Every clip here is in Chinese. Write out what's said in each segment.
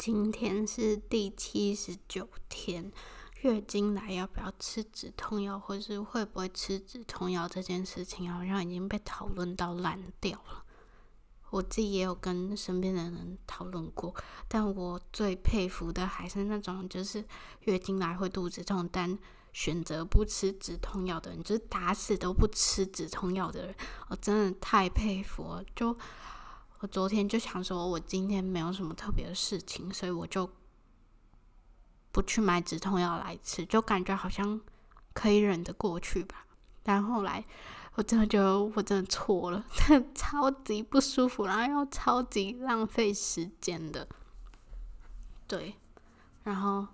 今天是第七十九天，月经来要不要吃止痛药，或是会不会吃止痛药这件事情，好像已经被讨论到烂掉了。我自己也有跟身边的人讨论过，但我最佩服的还是那种就是月经来会肚子痛，但选择不吃止痛药的人，就是打死都不吃止痛药的人，我真的太佩服了。就我昨天就想说，我今天没有什么特别的事情，所以我就不去买止痛药来吃，就感觉好像可以忍得过去吧。但后来我真的觉得我真的错了，真的超级不舒服，然后又超级浪费时间的。对，然后。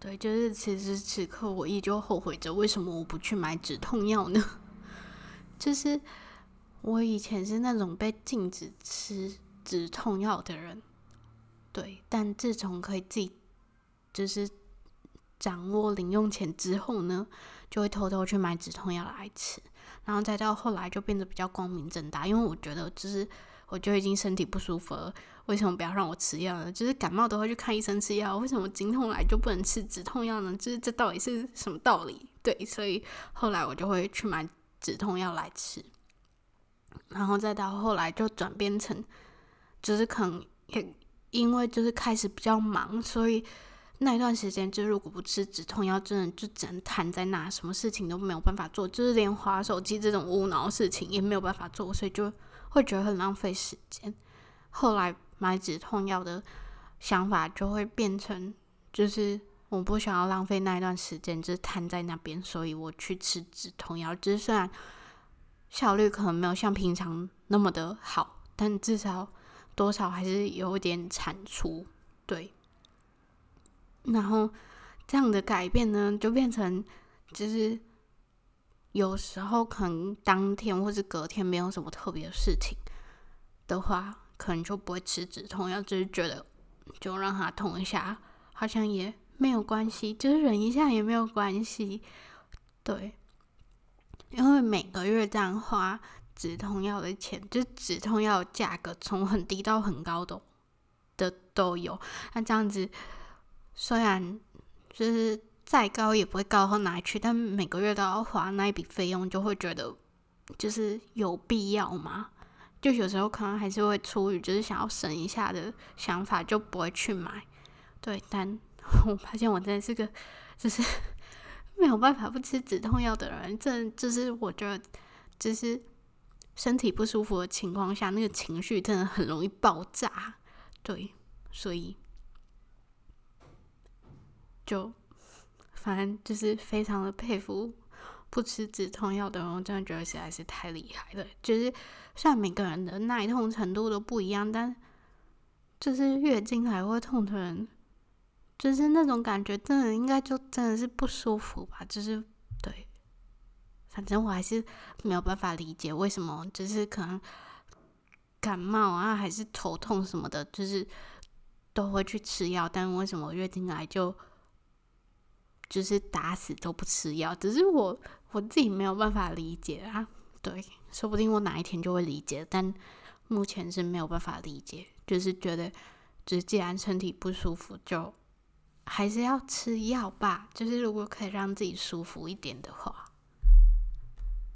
对，就是此时此刻，我依旧后悔着为什么我不去买止痛药呢？就是我以前是那种被禁止吃止痛药的人，对，但自从可以自己就是掌握零用钱之后呢，就会偷偷去买止痛药来吃，然后再到后来就变得比较光明正大，因为我觉得就是。我就已经身体不舒服了，为什么不要让我吃药呢？就是感冒都会去看医生吃药，为什么经痛来就不能吃止痛药呢？就是这到底是什么道理？对，所以后来我就会去买止痛药来吃，然后再到后来就转变成，就是可能也因为就是开始比较忙，所以那一段时间就如果不吃止痛药，真的就只能瘫在那，什么事情都没有办法做，就是连滑手机这种无脑事情也没有办法做，所以就。会觉得很浪费时间，后来买止痛药的想法就会变成，就是我不想要浪费那一段时间，就是瘫在那边，所以我去吃止痛药。就是虽然效率可能没有像平常那么的好，但至少多少还是有点产出。对，然后这样的改变呢，就变成就是。有时候可能当天或是隔天没有什么特别的事情的话，可能就不会吃止痛药，就是觉得就让它痛一下，好像也没有关系，就是忍一下也没有关系。对，因为每个月这样花止痛药的钱，就止痛药价格从很低到很高的的都有。那这样子虽然就是。再高也不会高到哪去，但每个月都要花那一笔费用，就会觉得就是有必要吗？就有时候可能还是会出于就是想要省一下的想法，就不会去买。对，但我发现我真的是个就是没有办法不吃止痛药的人，这就是我觉得就是身体不舒服的情况下，那个情绪真的很容易爆炸。对，所以就。反正就是非常的佩服不吃止痛药的人，我真的觉得实在是太厉害了。就是虽然每个人的耐痛程度都不一样，但就是月经还会痛的人，就是那种感觉，真的应该就真的是不舒服吧？就是对，反正我还是没有办法理解为什么，就是可能感冒啊，还是头痛什么的，就是都会去吃药，但为什么月经来就？就是打死都不吃药，只是我我自己没有办法理解啊。对，说不定我哪一天就会理解，但目前是没有办法理解。就是觉得，就是既然身体不舒服，就还是要吃药吧。就是如果可以让自己舒服一点的话。